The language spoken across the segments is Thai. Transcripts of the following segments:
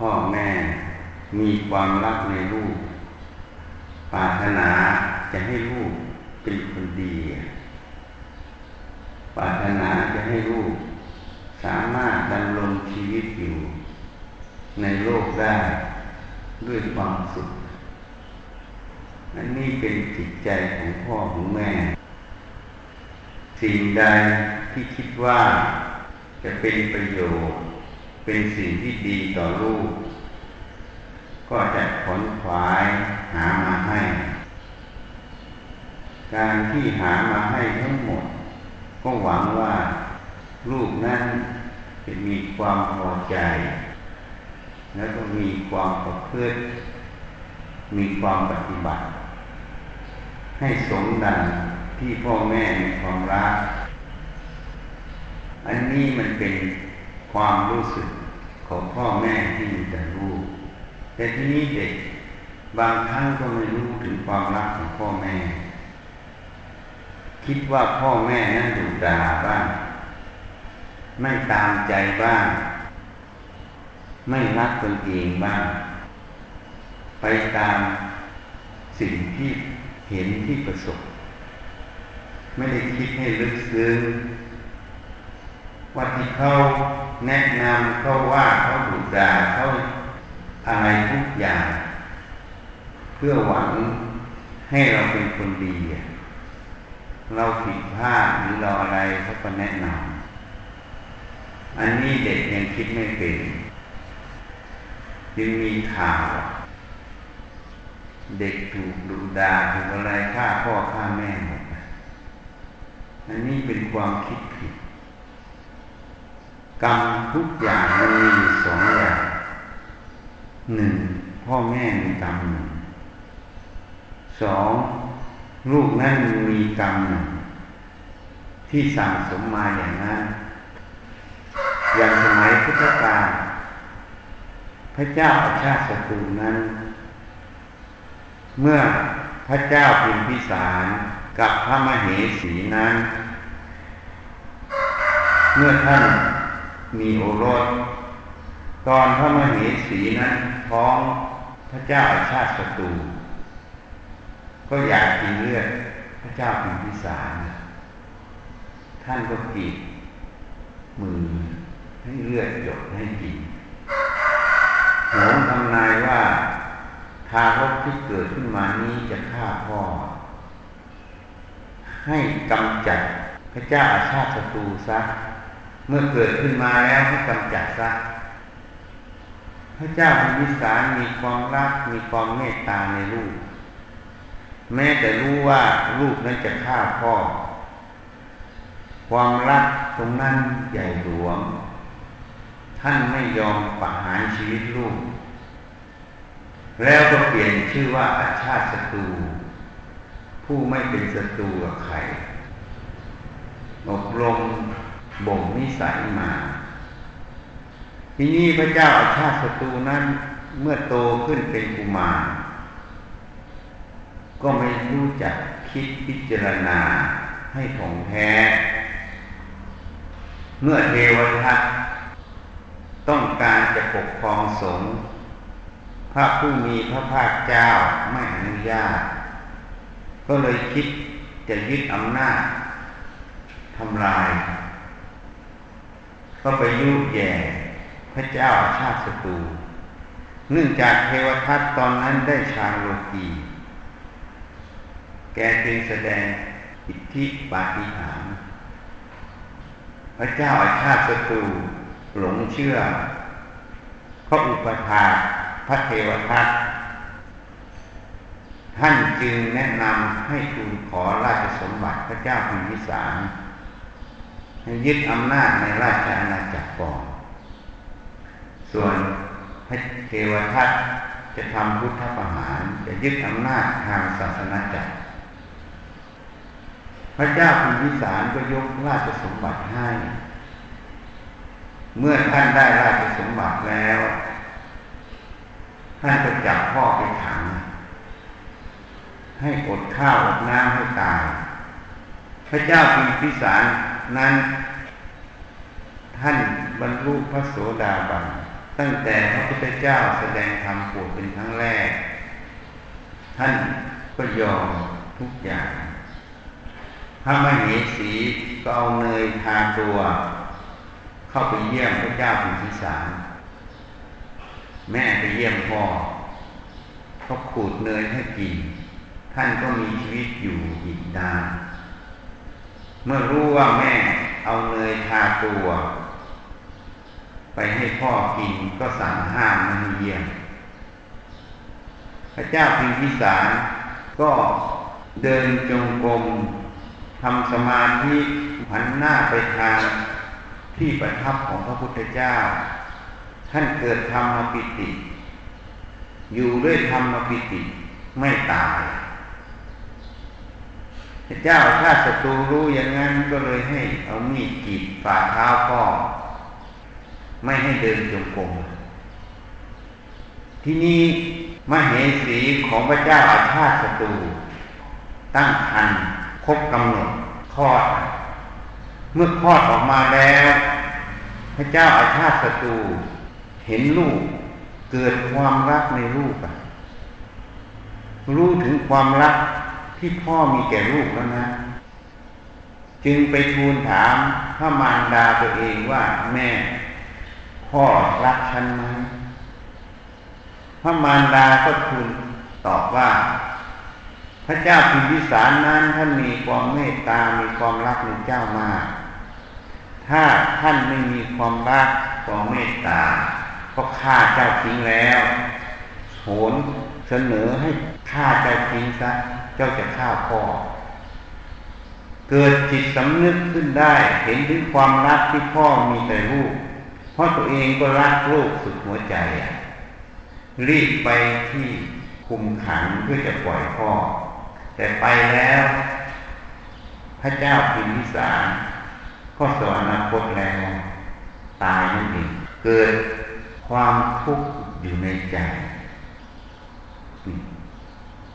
พ่อแม่มีความรักในลูกปรารถนาจะให้ลูกเป็นคนดีปรารถนาจะให้ลูก สามารถดำรงชีวิตอยู่ ในโลกได้ด้วยความสุขอันนี้เป็นจิตใจของพ่อของแม่ สิ่งใดที่คิดว่าจะเป็นประโยชน์ เป็นสิ่งที่ดีต่อลูก ก็จะขนขวายหามาให้ การที่หามาให้ทั้งหมด ก็หวังว่าลูกนั้นจะมีความพอใจ แล้วก็มีความประพฤติมีความปฏิบัติ ให้สมดังที่พ่อแม่มีความรัก อันนี้มันเป็นความรู้สึก ของพ่อแม่ที่มีแต่ลูก แต่ที่นี้เด็กบางครั้งก็ไม่รู้ถึงความรักของพ่อแม่ คิดว่าพ่อแม่นั้นดุด่าบ้าง ไม่ตามใจบ้าง ไม่รักตนเองบ้าง ไปตามสิ่งที่เห็นที่ประสบ ไม่ได้คิดให้ลึกซึ้ง ว่าที่เขาแนะนำเขาว่าเขาดุด่าเขาอะไรทุกอย่าง เพื่อหวังให้เราเป็นคนดี เราผิดพลาดหรือเราอะไรเขาก็แนะนำอันนี้เด็กยังคิดไม่เป็นจึงมีข่าว เด็กถูกดุด่าถูกอะไรฆ่าพ่อฆ่าแม่หมดอันนี้เป็นความคิดผิด กรรมทุกอย่างมันมีอยู่สองอย่างหนึ่งพ่อแม่มีกรรมหนึ่งสองลูกนั้นมีกรรมหนึ่งที่สั่งสมมาอย่างนั้นอย่างสมัยพุทธกาลพระเจ้าอาชาติศัตรูนั้น เมื่อพระเจ้าพิมพิสารกับพระมเหสีนั้น เมื่อท่าน มีโอรส ตอนพระมเหสีนั้นท้องพระเจ้าอาชาติศัตรูก็อยากกินเลือดพระเจ้าพิมพิสารท่านก็กีดมือให้เลือดหยดให้กินโหมทำนายว่าทารกที่เกิดขึ้นมานี้จะฆ่าพ่อ ให้กำจัดพระเจ้าอาชาติศัตรูซะ เมื่อเกิดขึ้นมาแล้วให้กำจัดซะพระเจ้าพิมิสารมีความรักมีความเมตตาในลูก แม้แต่รู้ว่าลูกนั้นจะฆ่าพ่อ ความรักตรงนั้นใหญ่หลวง ท่านไม่ยอมประหารชีวิตลูก แล้วก็เปลี่ยนชื่อว่าอาชาติศัตรูผู้ไม่เป็นศัตรูกับใครอบรม บ่มนิสัยมา ทีนี้พระเจ้าอาชาติศัตรูนั้นเมื่อโตขึ้นเป็นกุมารก็ไม่รู้จักคิดพิจารณาให้ถ่องแท้ เมื่อเทวทัตต้องการจะปกครองสงฆ์พระผู้มีพระภาคเจ้าไม่อนุญาต ก็เลยคิดจะยึดอำนาจทำลาย ก็ไปยุแย่พระเจ้าอาชาติศัตรูเนื่องจากเทวทัตตอนนั้นได้ฌานโลกีแกจึงแสดงอิทธิปาฏิหาริย์พระเจ้าอาชาติศัตรูหลงเชื่อพระอุปถาพระเทวทัตท่านจึงแนะนำให้ทูลขอราชสมบัติพระเจ้าพิมพิสาร ให้ยึดอำนาจในราชอาณาจักรก่อน ส่วนพระเทวทัตจะทำพุทธประหาร จะยึดอำนาจทางศาสนาจักร พระเจ้าพิมพิสารก็ยกราชสมบัติให้ เมื่อท่านได้ราชสมบัติแล้ว ท่านก็จับพ่อไปขัง ให้อดข้าวอดน้ำให้ตาย พระเจ้าพิมพิสาร นั้น ท่านบรรลุพระโสดาบัน ตั้งแต่พระพุทธเจ้าแสดงธรรมโปรดเป็นครั้งแรก ท่านก็ยอมทุกอย่าง พระมเหสีก็เอาเนยทาตัว เข้าไปเยี่ยมพระเจ้าพิมพิสารแม่ไปเยี่ยมพ่อก็ขูดเนยให้กิน ท่านก็มีชีวิตอยู่อีกนาน เมื่อรู้ว่าแม่เอาเนยทาตัว ไปให้พ่อกินก็สั่งห้ามไม่ให้เยี่ยมพระเจ้าพิมพิสารก็เดินจงกรมทำสมาธิหันหน้าไปทางที่ประทับของพระพุทธเจ้า ท่านเกิดธรรมปิติ อยู่ด้วยธรรมปิติไม่ตาย เจ้าถ้าศัตรูรู้อย่างนั้นก็เลยให้เอามีดกีดฝ่าเท้าพ่อ ไม่ให้เดินจงกรมที่นี้มเหสีของพระเจ้าอาชาติศัตรูตั้งคันครบกำหนดคลอด เมื่อคลอดออกมาแล้ว พระเจ้าอาชาติศัตรูเห็นลูกเกิดความรักในลูกรู้ถึงความรัก ที่พ่อมีแก่ลูกแล้วนะ จึงไปทูลถามพระมารดาตัวเองว่าแม่ พ่อรักฉันไหมพระมารดาก็ทูลตอบว่า พระเจ้าพิมพิสารนั้นท่านมีความเมตตา มีความรักในเจ้ามาก ถ้าท่านไม่มีความรักความเมตตา ก็ฆ่าเจ้าทิ้งแล้ว โหนเสนอให้ฆ่าเจ้าทิ้งซะ จ้าจะฆ่าพ่อ เกิดจิตสำนึกขึ้นได้ เห็นถึงความรักที่พ่อมีแต่ลูกเพราะตัวเองก็รักลูกสุดหัวใจอะรีบไปที่คุมขังเพื่อจะปล่อยพ่อ แต่ไปแล้ว พระเจ้าพิมพิสารก็สวรรคตแล้วตายนั่นเองเกิดความทุกข์อยู่ในใจ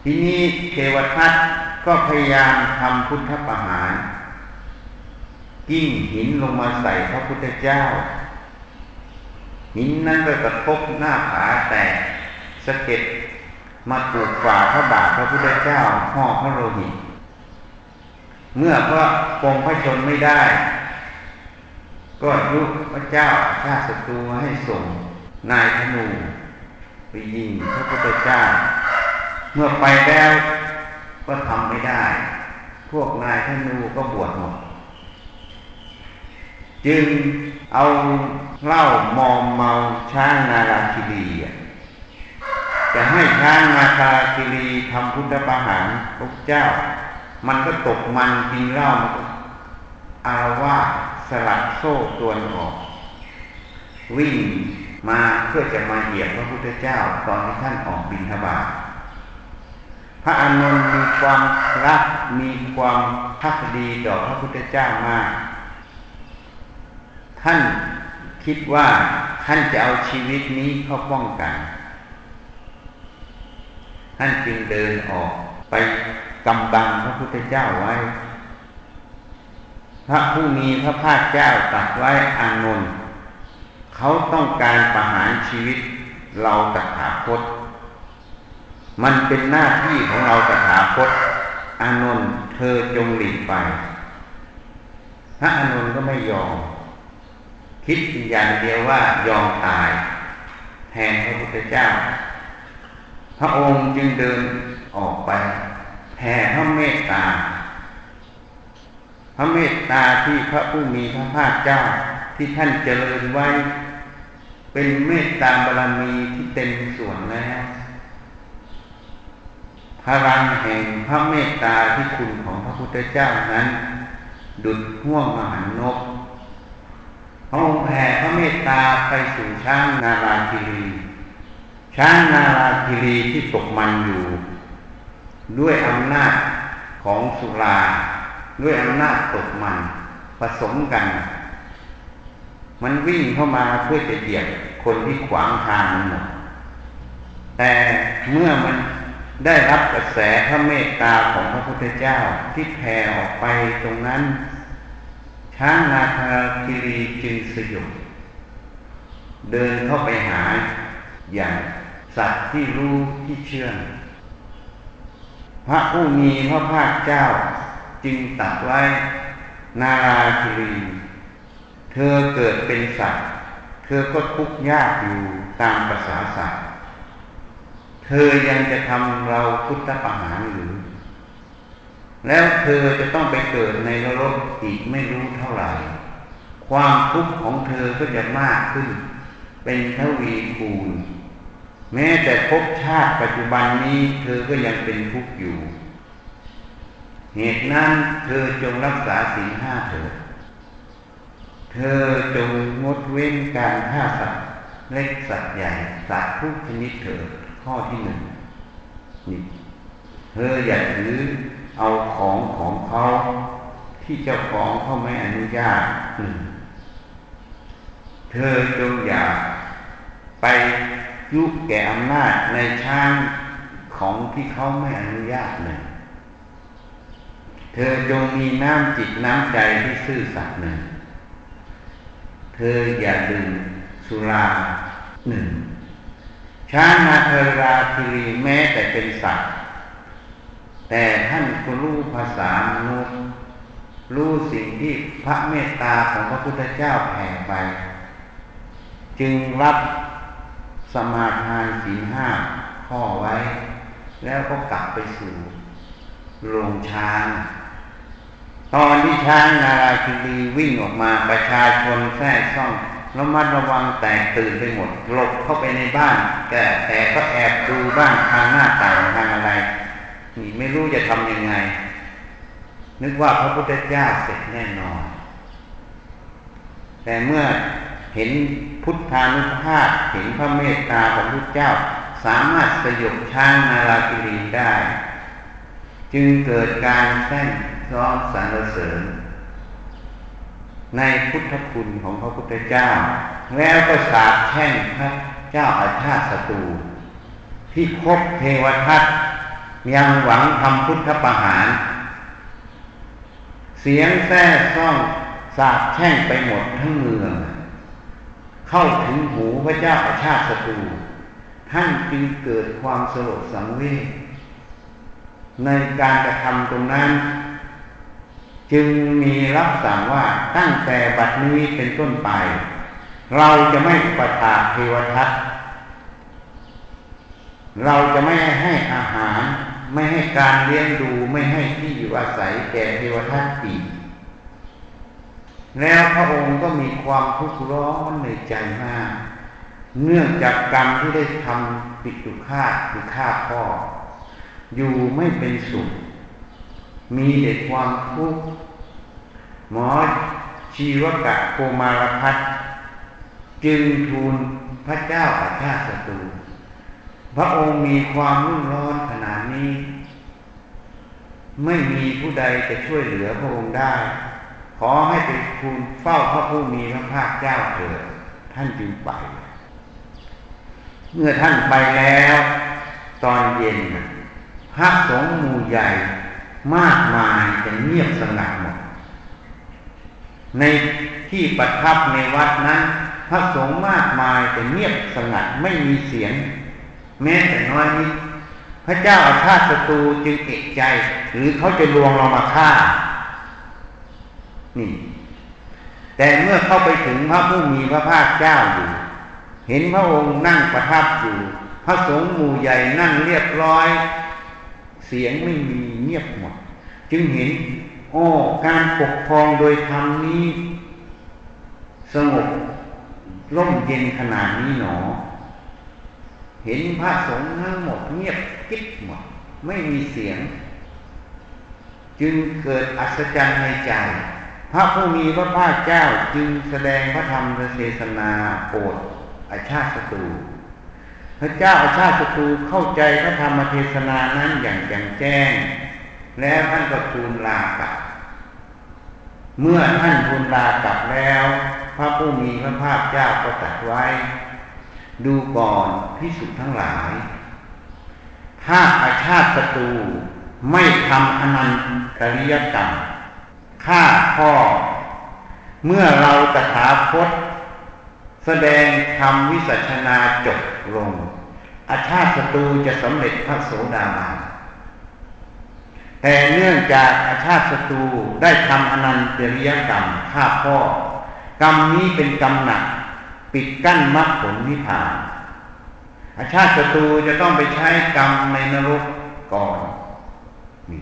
ทีนี้เทวทัตก็พยายามทำพุทธประหารกิ้งหินลงมาใส่พระพุทธเจ้า หินนั้นก็กระทบหน้าผาแตกสะเก็ดมาถูกฝ่าพระบาทพระพุทธเจ้าห่อพระโลหิต เมื่อพระปงพระชนไม่ได้ ก็ยุพระเจ้าชาติศัตรูให้ส่งนายธนูไปยิงพระพุทธเจ้า เมื่อไปแล้วก็ทำไม่ได้ พวกนายธนูก็บวชหมด จึงเอาเหล้ามอมเมาช้างนาราคิรีจะให้ช้างนาคาคิรีทำพุทธประหารพระเจ้า มันก็ตกมันกินเหล้ามันก็อารวาสลัดโซ่ตัวออก วิ่งมาเพื่อจะมาเหยียบพระพุทธเจ้า ตอนที่ท่านออกบิณฑบาต พระอานนท์มีความรักมีความพักดีต่อพระพุทธเจ้ามาก ท่านคิดว่าท่านจะเอาชีวิตนี้เข้าป้องกัน ท่านจึงเดินออกไปกำบังพระพุทธเจ้าไว้ พระผู้มีพระภาคเจ้าตรัสไว้อานนท์เขาต้องการประหารชีวิตเราตถาคต มันเป็นหน้าที่ของเราตถาคตอานนท์เธอจงหลีกไป พระอานนท์ก็ไม่ยอม คิดอย่างเดียวว่ายอมตาย แทนพระพุทธเจ้า พระองค์จึงเดินออกไปแผ่พระเมตตา พระเมตตาที่พระผู้มีพระภาคเจ้าที่ท่านเจริญไว้ เป็นเมตตาบารมีที่เต็มส่วนแล้ว พลังแห่งพระเมตตาที่คุณของพระพุทธเจ้านั้น ดุดห่วงมหันนกพระองค์แผ่พระเมตตาไปสู่ช้างนาราคิรี ช้างนาราคิรีที่ตกมันอยู่ ด้วยอำนาจของสุรา ด้วยอำนาจตกมันผสมกัน มันวิ่งเข้ามาเพื่อจะเหยียบคนที่ขวางทางมันหมดแต่เมื่อมัน ได้รับกระแสพระเมตตาของพระพุทธเจ้าที่แผ่ออกไปตรงนั้น ช้างนาคาคิรีจึงสยบเดินเข้าไปหาอย่างสัตว์ที่รู้ที่เชื่อพระผู้มีพระภาคเจ้าจึงตัดไว้นาราคิรี เธอเกิดเป็นสัตว์ เธอก็ทุกข์ยากอยู่ตามภาษาสัตว์ เธอยังจะทำเราพุทธประหารหรือ แล้วเธอจะต้องไปเกิดในนรกอีกไม่รู้เท่าไหร่ ความทุกข์ของเธอก็จะมากขึ้น เป็นทวีคูณ แม้แต่ภพชาติปัจจุบันนี้เธอก็ยังเป็นทุกข์อยู่ เหตุนั้นเธอจงรักษาศีลห้าเถิด เธอจงงดเว้นการฆ่าสัตว์เล็กสัตว์ใหญ่สัตว์ทุกชนิดเถิด ข้อที่หนึ่งนี่เธออย่าถือเอาของของเขาที่เจ้าของเขาไม่อนุญาตเธอจงอย่าไปยุแก่อำนาจในช้างของที่เขาไม่อนุญาตหนึ่งเธอจงมีน้ำจิตน้ำใจที่ซื่อสัตย์หนึ่ง เธออย่าดื่มสุราหนึ่ง ช้างนาเทราคิรีแม้แต่เป็นสัตว์ แต่ท่านก็รู้ภาษามนุษย์รู้สิ่งที่พระเมตตาของพระพุทธเจ้าแผ่ไป จึงรับสมาทานศีลห้าข้อไว้ แล้วก็กลับไปสู่โรงช้าง ตอนที่ช้างนาราคิรีวิ่งออกมาประชาชนแท้ซ่อง ระมัดระวังแตกตื่นไปหมดหลบเข้าไปในบ้าน แต่แต่ก็แอบดูบ้านทางหน้าต่างทางอะไรนี่ไม่รู้จะทำยังไง นึกว่าพระพุทธเจ้าเสร็จแน่นอน แต่เมื่อเห็นพุทธานุภาพเห็นพระเมตตาของพระเจ้า สามารถสยบช้างนาราคิรีได้ จึงเกิดการแท้งร้องสรรเสริญ ในพุทธคุณของพระพุทธเจ้า แล้วก็สาบแช่งพระเจ้าอาชาติศัตรูที่คบเทวทัตยังหวังทำพุทธประหาร เสียงแท้ซ่องสาบแช่งไปหมดทั้งเมือง เข้าถึงหูพระเจ้าอาชาติศัตรูท่านจึงเกิดความสลดสังเวชในการกระทำตรงนั้น จึงมีรับสั่งว่าตั้งแต่บัดนี้เป็นต้นไป เราจะไม่ประทาเทวทัตเราจะไม่ให้อาหาร ไม่ให้การเลี้ยงดูไม่ให้ที่อยู่อาศัยแก่เทวทัตอีกแล้วพระองค์ก็มีความทุกข์ร้อนในใจมาก เนื่องจากกรรมที่ได้ทำปิดตุฆาตคือฆ่าพ่อ อยู่ไม่เป็นสุข มีแต่ความทุกข์หมอชีวกะโกมารพัฒจึงทูลพระเจ้าอาชาติศัตรูพระองค์มีความรุ่มร้อนขนาดนี้ ไม่มีผู้ใดจะช่วยเหลือพระองค์ได้ ขอให้ไปทูลเฝ้าพระผู้มีพระภาคเจ้าเถิดท่านจึงไป เมื่อท่านไปแล้ว ตอนเย็นพระสงฆ์หมู่ใหญ่ มากมายจะเงียบสงัดหมด ในที่ประทับในวัดนั้น พระสงฆ์มากมายจะเงียบสงัดไม่มีเสียง แม้แต่น้อยนิดพระเจ้าอาชาติศัตรูจึงเอกใจ หรือเขาจะลวงเรามาฆ่า นี่ แต่เมื่อเข้าไปถึงพระผู้มีพระภาคเจ้าอยู่ เห็นพระองค์นั่งประทับอยู่ พระสงฆ์หมู่ใหญ่นั่งเรียบร้อย เสียงไม่มีเงียบหมด จึงเห็นโอ้การปกครองโดยธรรมนี้ สงบร่มเย็นขนาดนี้หนอ เห็นพระสงฆ์ทั้งหมดเงียบกิ๊บหมด ไม่มีเสียง จึงเกิดอัศจรรย์ในใจ พระผู้มีพระภาคเจ้าจึงแสดงพระธรรมเทศนาโปรดอาชาติศัตรู พระเจ้าอาชาติศัตรูเข้าใจพระธรรมเทศนานั้นอย่างแจ่มแจ้ง แล้วท่านก็ทูลลากลับ เมื่อท่านทูลลากลับแล้ว พระผู้มีพระภาคเจ้าก็ตรัสไว้ ดูก่อนพิสุทธ์ทั้งหลาย ถ้าอาชาติศัตรูไม่ทำอนันตริยกรรมฆ่าพ่อ เมื่อเราตถาคต แสดงธรรมวิสัชนาจบลง อาชาติศัตรูจะสำเร็จพระโสดาบันแต่เนื่องจากอาชาติศัตรูได้ทำอนันตริยกรรมฆ่าพ่อกรรมนี้เป็นกรรมหนัก ปิดกั้นมรรคผลนิพพาน อาชาติศัตรูจะต้องไปใช้กรรมในนรกก่อนนี่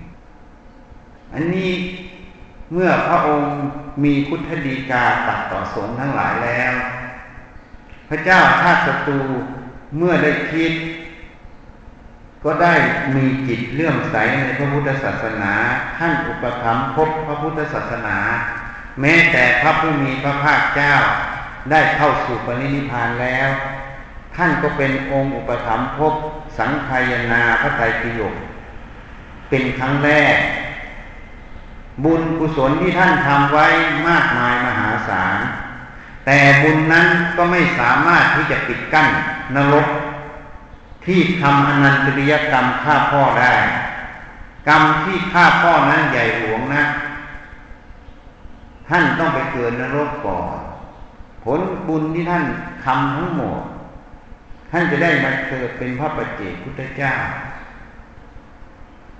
อันนี้เมื่อพระองค์มีพุทธดีกาตัดต่อสงฆ์ทั้งหลายแล้ว ระเจ้าชาติศัตรูเมื่อได้คิด ก็ได้มีจิตเลื่อมใสในพระพุทธศาสนาท่านอุปถัมภ์พบพระพุทธศาสนา แม้แต่พระผู้มีพระภาคเจ้าได้เข้าสู่ปรินิพานแล้ว ท่านก็เป็นองค์อุปถัมภ์พบสังขายนาพระไตรปิฎกเป็นครั้งแรก บุญกุศลที่ท่านทำไว้มากมายมหาศาล แต่บุญนั้นก็ไม่สามารถที่จะปิดกั้นนรก ที่ทำอนันตริยกรรมฆ่าพ่อได้ กรรมที่ฆ่าพ่อนั้นใหญ่หลวงนะ ท่านต้องไปเกิดนรกก่อนผลบุญที่ท่านทำทั้งหมด ท่านจะได้มาเกิดเป็นพระปัจเจกพุทธเจ้า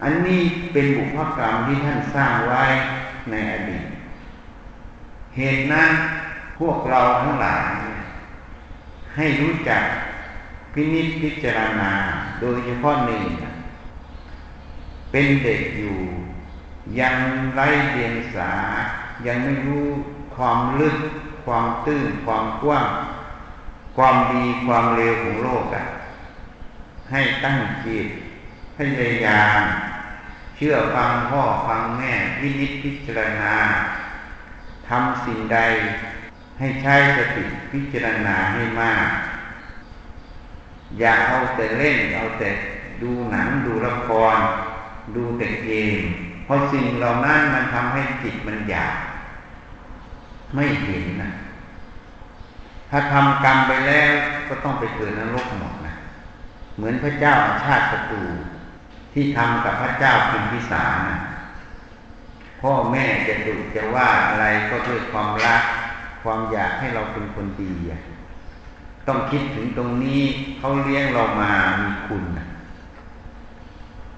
อันนี้เป็นบุพกรรมที่ท่านสร้างไว้ในอดีต เหตุนั้น พวกเราทั้งหลายให้รู้จักพินิจพิจารณาโดยเฉพาะหนี่ง เป็นเด็กอยู่ ยังไร้เดียงสา ยังไม่รู้ความลึก ความตื้นความกว้าง ความดีความเร็วของโลกอะให้ตั้งจิตพยายามเชื่อฟังพ่อฟังแม่วินิจพิจารณาทำสิ่งใด ให้ใช้สติพิจารณาให้มาก อย่าเอาแต่เล่นเอาแต่ดูหนังดูละคร ดูแต่เกมเพราะสิ่งเหล่านั้นมันทำให้จิตมันอยากไม่เห็นนะถ้าทำกรรมไปแล้วก็ต้องไปเกิดนรกหมดนะเหมือนพระเจ้าอาชาติศัตรูที่ทำกับพระเจ้าพิมพิสารนะพ่อแม่จะดุจะว่าอะไรก็ด้วยความรัก ความอยากให้เราเป็นคนดี ต้องคิดถึงตรงนี้เขาเลี้ยงเรามามีคุณ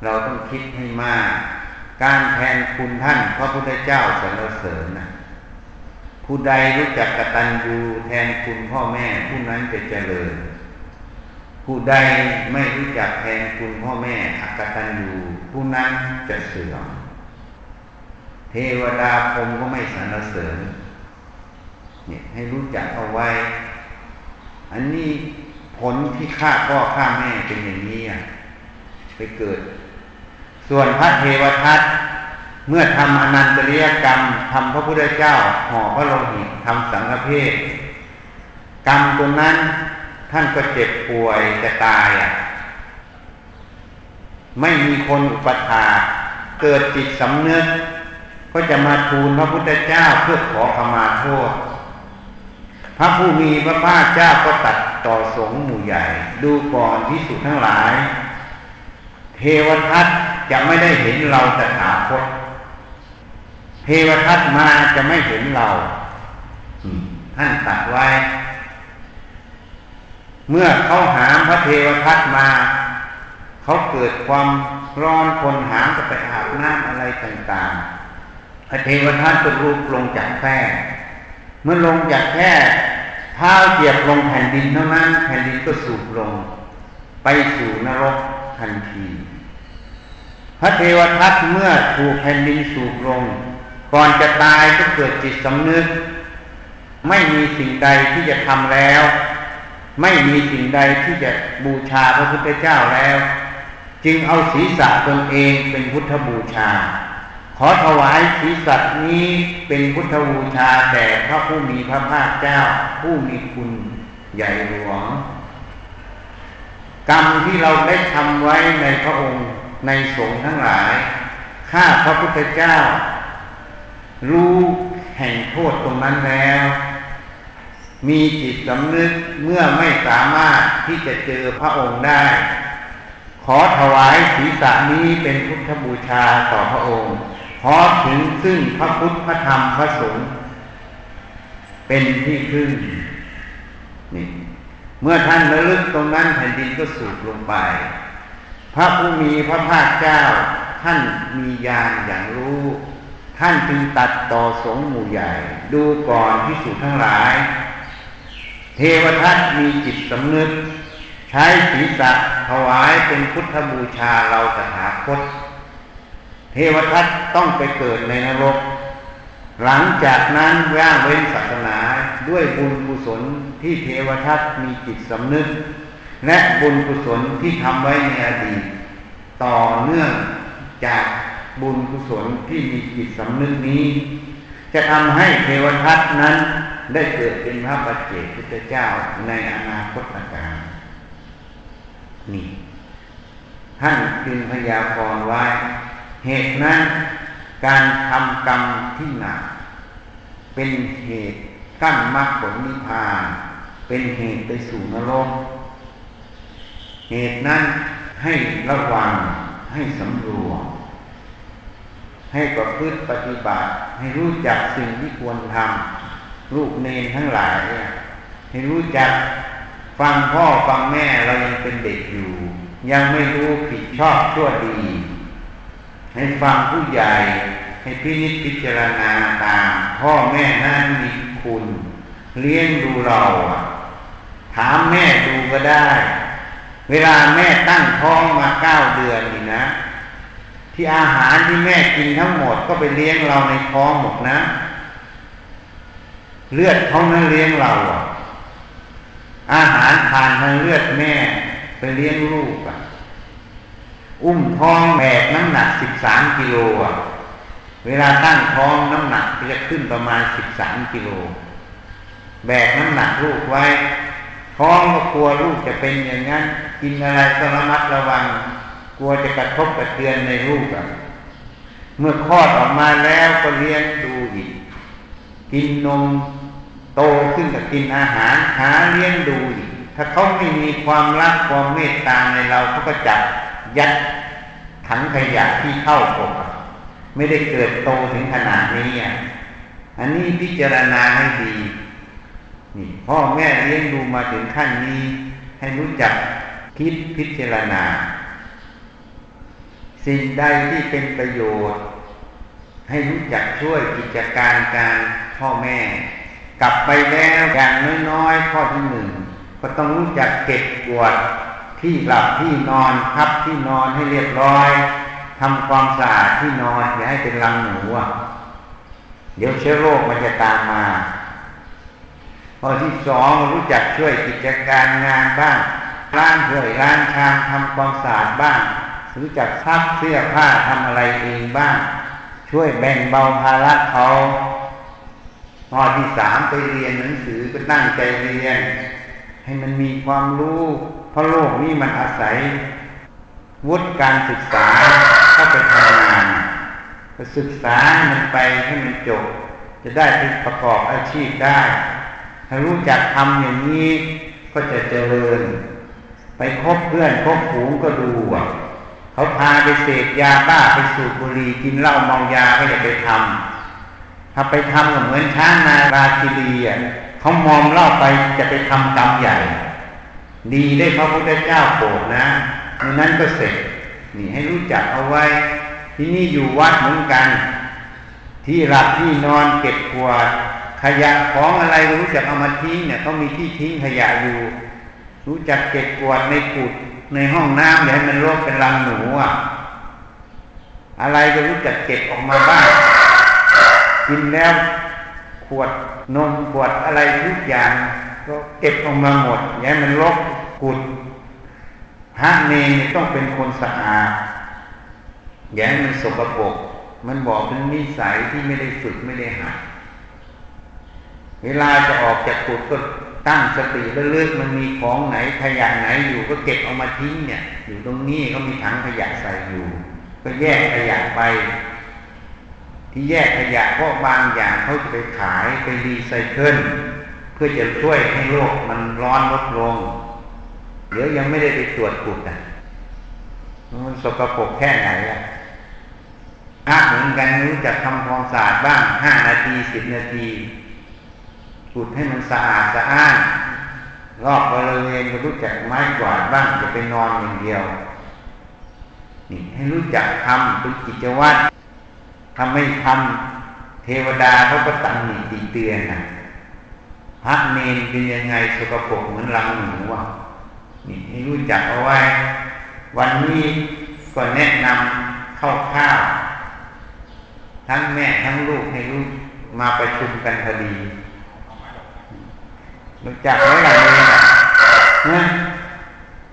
เราต้องคิดให้มาก การแทนคุณท่านพระพุทธเจ้าสรรเสริญนะผู้ใดรู้จักกตัญญูแทนคุณพ่อแม่ผู้นั้นจะเจริญ ผู้ใดไม่รู้จักแทนคุณพ่อแม่อักตันอยู่ผู้นั้นจะเสื่อมเทวดาพรมก็ไม่สรรเสริญ เนี่ยให้รู้จักเอาไว้ อันนี้ผลที่ฆ่าพ่อฆ่าแม่เป็นอย่างนี้อะไปเกิด ส่วนพระเทวทัตเมื่อทำอนันตริยกรรมทำพระพุทธเจ้าห่อพระโลหิตทำสังฆเพศกรรมตรงนั้นท่านก็เจ็บป่วยจะตายอะไม่มีคนอุปถาเกิดจิตสำนึก ก็จะมาทูลพระพุทธเจ้าเพื่อขอขมาโทษ พระผู้มีพระภาคเจ้าก็ตัดต่อสงฆ์หมู่ใหญ่ ดูก่อนที่สุดทั้งหลาย เทวทัตจะไม่ได้เห็นเราแต่ถาคตเทวทัตมาจะไม่เห็นเราท่านตัดไว้ เมื่อเขาหามพระเทวทัตมา เขาเกิดความร้อนคนหามก็ไปอาบน้ำอะไรต่างๆพระเทวทัตก็รูปลงจากแค่ เมื่อลงจากแค่เท้าเหยียบลงแผ่นดินเท่านั้นแผ่นดินก็สูบลง ไปสู่นรกทันทีพระเทวทัตเมื่อถูกแผ่นดินสูบลง ก่อนจะตายก็เกิดจิตสำนึก ไม่มีสิ่งใดที่จะทำแล้ว ไม่มีสิ่งใดที่จะบูชาพระพุทธเจ้าแล้ว จึงเอาศีรษะตนเองเป็นพุทธบูชา ขอถวายศีรษะนี้เป็นพุทธบูชาแด่พระผู้มีพระภาคเจ้า ผู้มีคุณใหญ่หลวง กรรมที่เราได้ทำไว้ในพระองค์ในสงฆ์ทั้งหลาย ข้าพระพุทธเจ้า รู้แห่งโทษตรงนั้นแล้ว มีจิตสำนึกเมื่อไม่สามารถที่จะเจอพระองค์ได้ ขอถวายศีรษะนี้เป็นพุทธบูชาต่อพระองค์ ขอถึงซึ่งพระพุทธพระธรรมพระสงฆ์เป็นที่พึ่งนี่เมื่อท่านระลึกตรงนั้นแผ่นดินก็สูบลงไป พระผู้มีพระภาคเจ้า ท่านมีญาณอย่างรู้ ท่านจึงตัดต่อสงหมู่ใหญ่ ดูก่อนพิสูจทั้งหลาย เทวทัตมีจิตสำนึก ใช้ศีรษะถวายเป็นพุทธบูชาเราสถาคต เทวทัตต้องไปเกิดในนรก หลังจากนั้นย่างเว้นศาสนาด้วยบุญกุศลที่เทวทัตมีจิตสำนึก และบุญกุศลที่ทำไว้ในอดีตต่อเนื่องจากบุญกุศลที่มีจิตสำนึกนี้ จะทำให้เทวทัตนั้นได้เกิดเป็นพระปัจเจกพุทธเจ้าในอนาคตการนี่ท่านจึงพยากรณ์ไว้ เหตุนั้นการทำกรรมที่หนัก เป็นเหตุกั้นมรรคผลนิพพาน เป็นเหตุไปสู่นรก เหตุนั้นให้ระวังให้สำรวมให้ประพฤติปฏิบัติ ให้รู้จักสิ่งที่ควรทำลูกเนนทั้งหลาย ให้รู้จักฟังพ่อฟังแม่เรายังเป็นเด็กอยู่ ยังไม่รู้ผิดชอบชั่วดี ให้ฟังผู้ใหญ่ ให้พินิจพิจารณาตาม พ่อแม่นั้นมีคุณ เลี้ยงดูเรา ถามแม่ดูก็ได้ เวลาแม่ตั้งท้องมาเก้าเดือนนี่นะ ที่อาหารที่แม่กินทั้งหมดก็ไปเลี้ยงเราในท้องหมดนะ เลือดท้องนั้นเลี้ยงเราอาหารทานทางเลือดแม่ไปเลี้ยงลูกอะ อุ้มท้องแบกน้ำหนักสิบสามกิโลอะเวลาตั้งท้องน้ำหนักจะขึ้นประมาณสิบสามกิโล แบกน้ำหนักลูกไว้ ท้องก็กลัวลูกจะเป็นอย่างนั้น กินอะไรก็ระมัดระวัง กลัวจะกระทบกระเทือนในลูกอะเมื่อคลอดออกมาแล้วก็เลี้ยงดูอีก กินนมโตขึ้นกับกินอาหารหาเลี้ยงดูอีกถ้าเขาไม่มีความรักความเมตตาในเราเขาก็จับ ยัดถังขยะที่เข้าอกไม่ได้เกิดโตถึงขนาดนี้อะอันนี้พิจารณาให้ดี นี่พ่อแม่เลี้ยงดูมาถึงขั้นนี้ ให้รู้จักคิดพิจารณา สิ่งใดที่เป็นประโยชน์ ให้รู้จักช่วยกิจการการพ่อแม่ กลับไปแล้วอย่างน้อยๆข้อที่หนึ่งก็ต้องรู้จักเก็บกวด ที่หลับที่นอนพับที่นอนให้เรียบร้อยทำความสะอาดที่นอนอย่าให้เป็นรังหนูอะเดี๋ยวเชื้อโรคมันจะตามมาข้อที่สองรู้จักช่วยกิจการงานบ้างล้างถ้วยล้างชามทำความสะอาดบ้างรู้จักซักเสื้อผ้าทำอะไรเองบ้าง ช่วยแบ่งเบาภาระเขาข้อที่สามไปเรียนหนังสือก็ตั้งใจเรียน ให้มันมีความรู้ เพราะโลกนี้มันอาศัย วุฒิการศึกษาเข้าไปทำงานไปศึกษามันไปให้มันจบ จะได้ไปประกอบอาชีพได้ ถ้ารู้จักทำอย่างนี้ก็จะเจริญ ไปคบเพื่อนคบฝูงก็ดูอะเขาพาไปเสพยาบ้าไปสูบบุหรี่กินเหล้าเมายาก็อย่าไปทำถ้าไปทำก็เหมือนช้างนาราคิรีอะเขามองเล่าไปจะไปทำกรรมใหญ่ ดีได้พระพุทธเจ้าโปรดนะนนั้นก็เสร็จ นี่ให้รู้จักเอาไว้ ที่นี่อยู่วัดเหมือนกัน ที่หลับที่นอนเก็บขวดขยะของอะไรรู้จักเอามาทิ้งเนี่ยเขามีที่ทิ้งขยะอยู่ รู้จักเก็บขวดในกุดในห้องน้ำอย่าให้มันรกเป็นรังหนูอะอะไรก็รู้จักเก็บออกมาบ้างกินแล้วขวดนมขวดอะไรทุกอย่าง ก็เก็บออกมาหมดอย่ามันรกกุดพระเนรต้องเป็นคนสะอาดอย่ามันสกปรกมันบอกเป็นนิสัยที่ไม่ได้ฝึกไม่ได้หัดเวลาจะออกจากกุดก็ตั้งสติเลือกมันมีของไหนขยะไหนอยู่ก็เก็บเอามาทิ้งเนี่ย อยู่ตรงนี้ก็มีถังขยะใส่อยู่ ก็แยกขยะไป ที่แยกขยะเพราะบางอย่างเขาจะไปขายไปรีไซเคิล เพื่อจะช่วยให้โลกมันร้อนลดลง เดี๋ยวยังไม่ได้ไปตรวจกุดนะมันสกปรกแค่ไหนอะอาเหมือนกันรู้จักทำความสะอาดบ้างห้านาทีสิบนาทีกุดให้มันสะอาดสะอ้านรอบบริเวณก็รู้จักไม้กวาดบ้างจะไปนอนอย่างเดียวนี่ให้รู้จักทำเป็นกิจวัตรทำไม่ทำเทวดาเขาก็ตังหนีตีเตือนนะ พระเนนเป็นยังไงสกปรกเหมือนรังหนูวะนี่ให้รู้จักเอาไว้ วันนี้ก็แนะนำเข้าข้าวทั้งแม่ทั้งลูกให้รู้มาประชุมกันพอดีรู้จักไหมล่ะเนี่ยนะ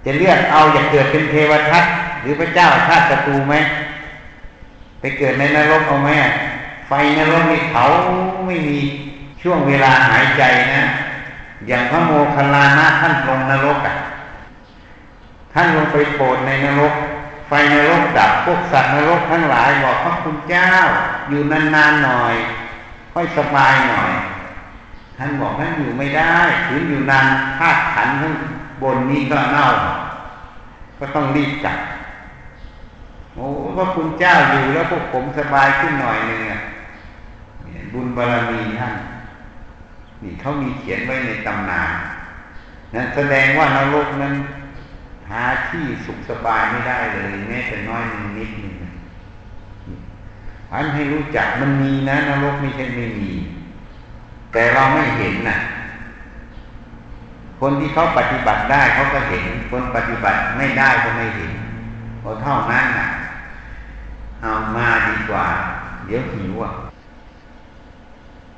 จะเลือกเอาอยากเกิดเป็นเทวทัตหรือพระเจ้าชาติศัตรูไหมไปเกิดในนรกเอาไหมไฟนรกนี่เขาไม่มี ช่วงเวลาหายใจนะ อย่างพระโมคคัลลานะท่านลงนรกอะท่านลงไปโปรดในนรก ไฟนรกดับพวกสัตว์นรกทั้งหลายบอกพระคุณเจ้า อยู่นานๆหน่อย ค่อยสบายหน่อย ท่านบอกท่านอยู่ไม่ได้ถึงอยู่นานธาตุขันธ์ข้งบนนี้ก็เน่า ก็ต้องรีบกลับโอ้พระคุณเจ้าอยู่แล้วพวกผมสบายขึ้นหน่อยหนึ่งอะบุญบารมีท่าน นี่เขามีเขียนไว้ในตำนานนั้นแสดงว่านรกนั้นหาที่สุขสบายไม่ได้เลยแม้แต่น้อยนิดนิดนึงพันให้รู้จักมันมีนะนรกไม่ใช่ไม่มี แต่เราไม่เห็นนะ่ะ คนที่เขาปฏิบัติได้เขาก็เห็น คนปฏิบัติไม่ได้ก็ไม่เห็นพอเท่านั้นนะ่ะเอามาดีกว่า เดี๋ยวหิวอะ